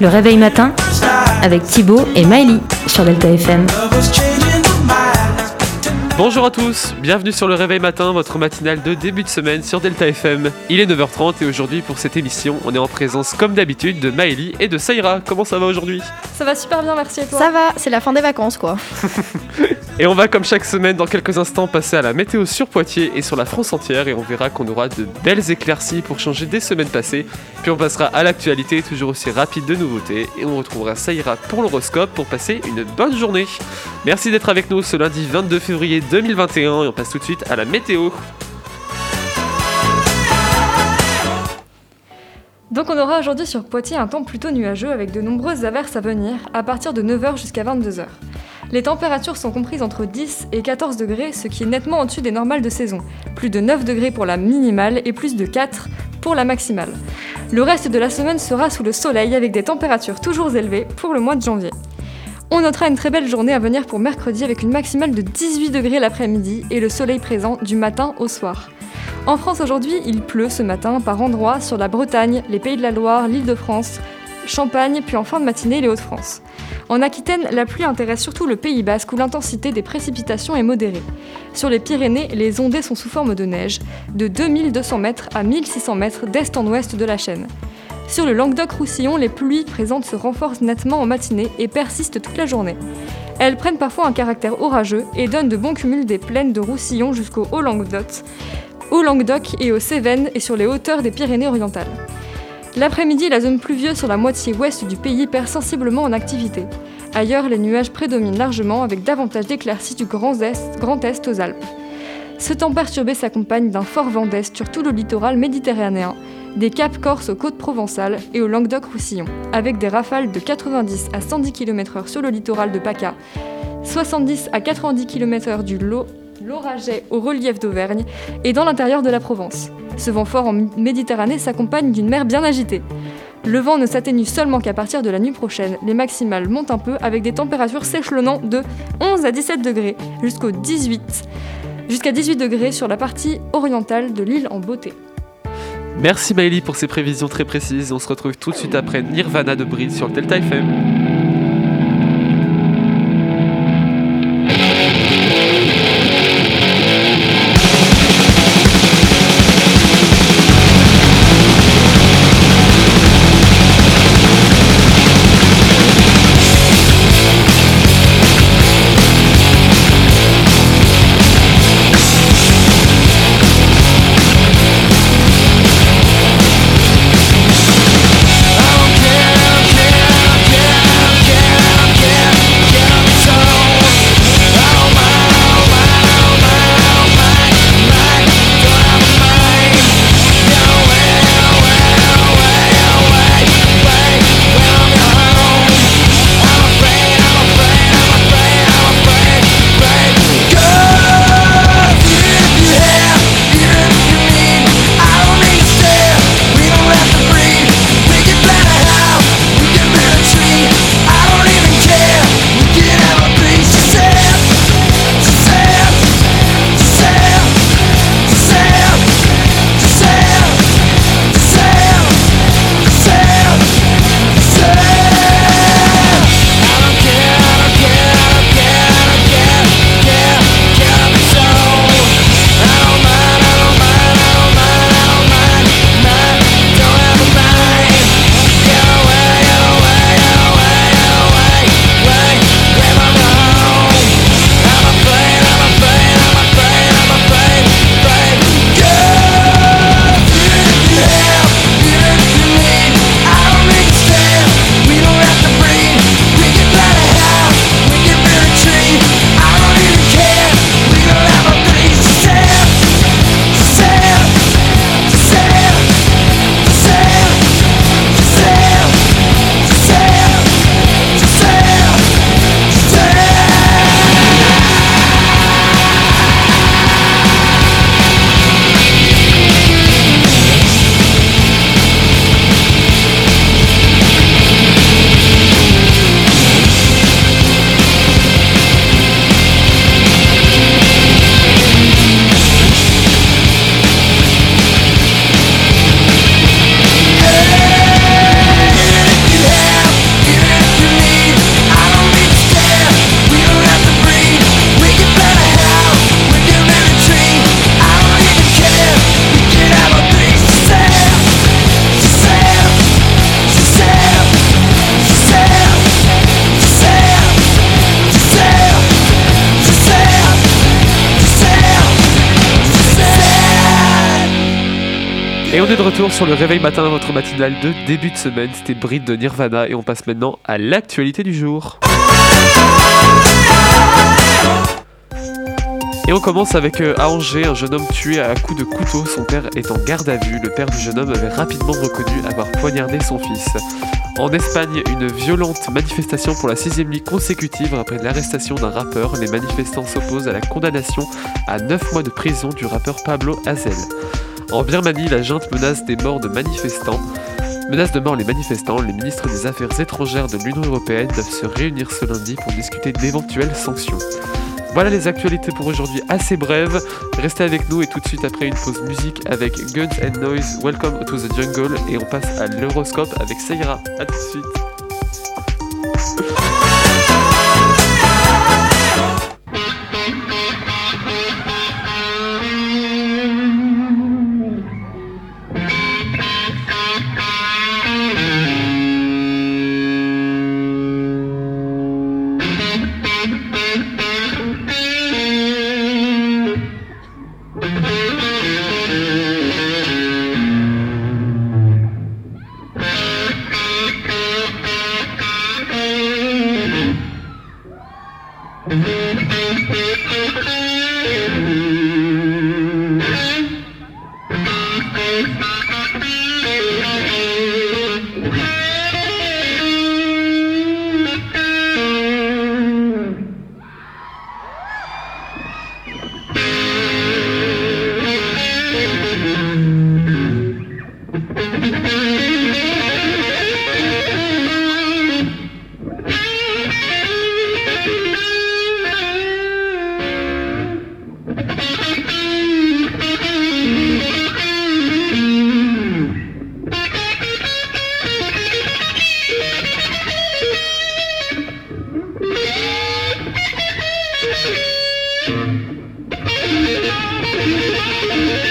Le réveil matin avec Thibaut et Miley sur Delta FM. Bonjour à tous, bienvenue sur le Réveil Matin, votre matinale de début de semaine sur Delta FM. Il est 9h30 et aujourd'hui pour cette émission, on est en présence comme d'habitude de Maëlie et de Saïra. Comment ça va aujourd'hui? Ça va super bien, merci et toi? Ça va, c'est la fin des vacances quoi. Et on va comme chaque semaine dans quelques instants passer à la météo sur Poitiers et sur la France entière et on verra qu'on aura de belles éclaircies pour changer des semaines passées. Puis on passera à l'actualité toujours aussi rapide de nouveautés et on retrouvera Saïra pour l'horoscope pour passer une bonne journée. Merci d'être avec nous ce lundi 22 février 2021 et on passe tout de suite à la météo. Donc on aura aujourd'hui sur Poitiers un temps plutôt nuageux avec de nombreuses averses à venir à partir de 9h jusqu'à 22h. Les températures sont comprises entre 10 et 14 degrés, ce qui est nettement au-dessus des normales de saison. Plus de 9 degrés pour la minimale et plus de 4 pour la maximale. Le reste de la semaine sera sous le soleil avec des températures toujours élevées pour le mois de janvier. On notera une très belle journée à venir pour mercredi avec une maximale de 18 degrés l'après-midi et le soleil présent du matin au soir. En France aujourd'hui, il pleut ce matin par endroits sur la Bretagne, les Pays de la Loire, l'île de France, Champagne, puis en fin de matinée les Hauts-de-France. En Aquitaine, la pluie intéresse surtout le Pays Basque où l'intensité des précipitations est modérée. Sur les Pyrénées, les ondées sont sous forme de neige, de 2200 mètres à 1600 mètres d'est en ouest de la chaîne. Sur le Languedoc-Roussillon, les pluies présentes se renforcent nettement en matinée et persistent toute la journée. Elles prennent parfois un caractère orageux et donnent de bons cumuls des plaines de Roussillon jusqu'au Haut-Languedoc, au Languedoc et aux Cévennes et sur les hauteurs des Pyrénées orientales. L'après-midi, la zone pluvieuse sur la moitié ouest du pays perd sensiblement en activité. Ailleurs, les nuages prédominent largement avec davantage d'éclaircies du Grand Est, aux Alpes. Ce temps perturbé s'accompagne d'un fort vent d'Est sur tout le littoral méditerranéen, des caps corses aux côtes provençales et au Languedoc-Roussillon, avec des rafales de 90 à 110 km/h sur le littoral de PACA, 70 à 90 km/h du Lauragais au relief d'Auvergne et dans l'intérieur de la Provence. Ce vent fort en Méditerranée s'accompagne d'une mer bien agitée. Le vent ne s'atténue seulement qu'à partir de la nuit prochaine. Les maximales montent un peu avec des températures s'échelonnant de 11 à 17 degrés jusqu'au 18 jusqu'à 18 degrés sur la partie orientale de l'île en beauté. Merci Maëlie pour ces prévisions très précises. On se retrouve tout de suite après Nirvana de Brid sur Delta FM. Est de retour sur le réveil matin, votre matinale de début de semaine. C'était Brit de Nirvana et on passe maintenant à l'actualité du jour. Et on commence avec euh, à Angers, un jeune homme tué à coups de couteau. Son père est en garde à vue. Le père du jeune homme avait rapidement reconnu avoir poignardé son fils. En Espagne, une violente manifestation pour la sixième nuit consécutive après l'arrestation d'un rappeur. Les manifestants s'opposent à la condamnation à 9 mois de prison du rappeur Pablo Hazel. En Birmanie, la junte menace des morts de manifestants. Menace de mort les manifestants, les ministres des Affaires étrangères de l'Union Européenne doivent se réunir ce lundi pour discuter d'éventuelles sanctions. Voilà les actualités pour aujourd'hui assez brèves. Restez avec nous et tout de suite après une pause musique avec Guns and Noise, Welcome to the Jungle et on passe à l'horoscope avec Seira. A tout de suite. Thank you.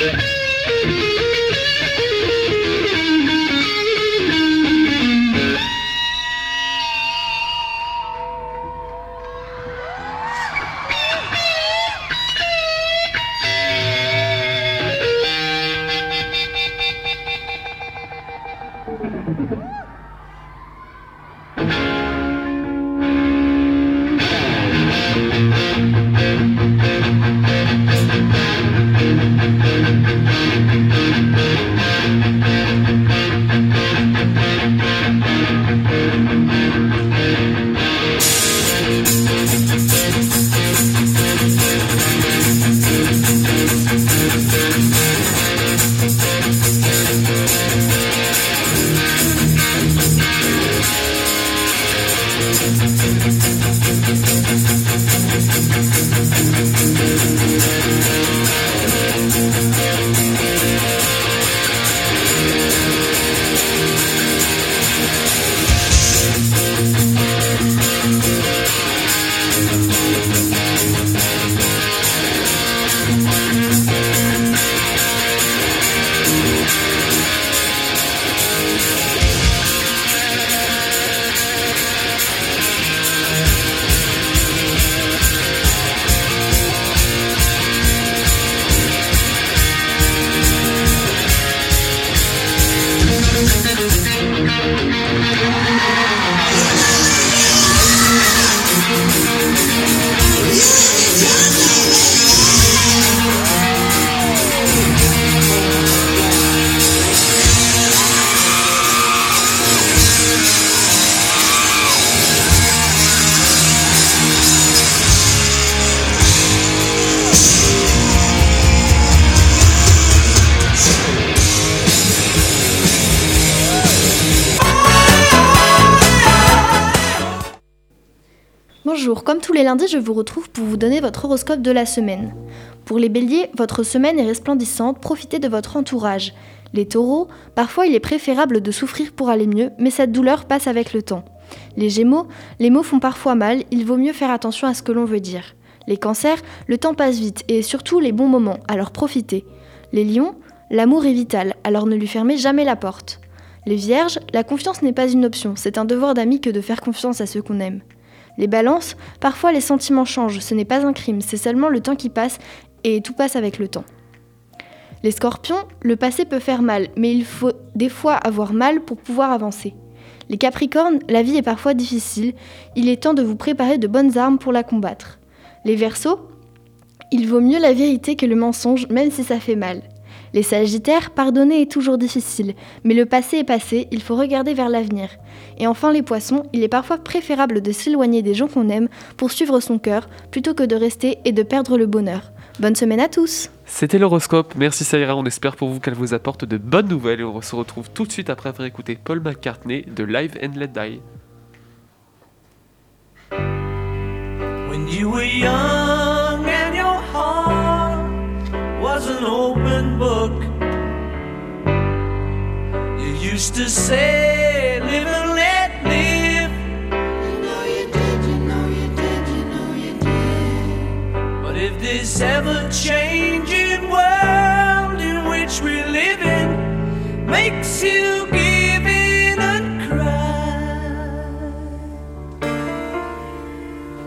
Yeah. Bonjour, comme tous les lundis, je vous retrouve pour vous donner votre horoscope de la semaine. Pour les béliers, votre semaine est resplendissante, profitez de votre entourage. Les taureaux, parfois il est préférable de souffrir pour aller mieux, mais cette douleur passe avec le temps. Les gémeaux, les mots font parfois mal, il vaut mieux faire attention à ce que l'on veut dire. Les cancers, le temps passe vite et surtout les bons moments, alors profitez. Les lions, l'amour est vital, alors ne lui fermez jamais la porte. Les vierges, la confiance n'est pas une option, c'est un devoir d'ami que de faire confiance à ceux qu'on aime. Les balances, parfois les sentiments changent, ce n'est pas un crime, c'est seulement le temps qui passe et tout passe avec le temps. Les scorpions, le passé peut faire mal, mais il faut des fois avoir mal pour pouvoir avancer. Les capricornes, la vie est parfois difficile, il est temps de vous préparer de bonnes armes pour la combattre. Les versos, il vaut mieux la vérité que le mensonge, même si ça fait mal. Les Sagittaires, pardonner est toujours difficile, mais le passé est passé, il faut regarder vers l'avenir. Et enfin les Poissons, il est parfois préférable de s'éloigner des gens qu'on aime pour suivre son cœur, plutôt que de rester et de perdre le bonheur. Bonne semaine à tous C'était l'horoscope. Merci Saïra, on espère pour vous qu'elle vous apporte de bonnes nouvelles et on se retrouve tout de suite après avoir écouté Paul McCartney de Live and Let Die. You were young and your heart was an open book, you used to say, Live and let live. You know you did, you know you did, you know you did. But if this ever changing world in which we live in makes you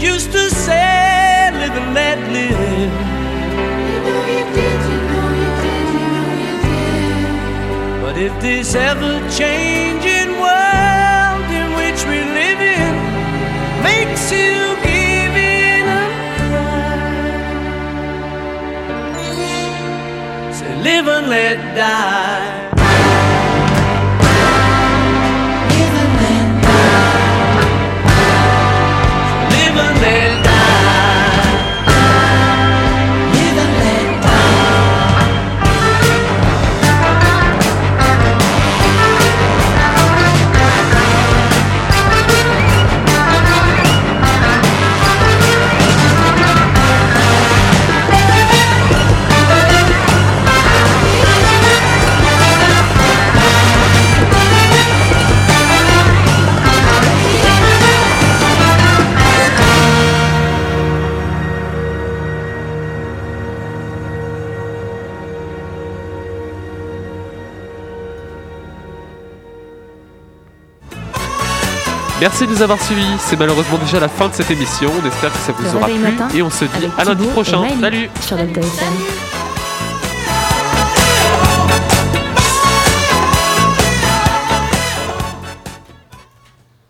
Used to say, live and let live. You know you did, you know you did, you know you did. But if this ever changing world in which we live in makes you say, live and let die. Merci de nous avoir suivis. C'est malheureusement déjà la fin de cette émission. On espère que ça vous Le aura plu et on se dit à lundi prochain. Salut Sur Delta FM.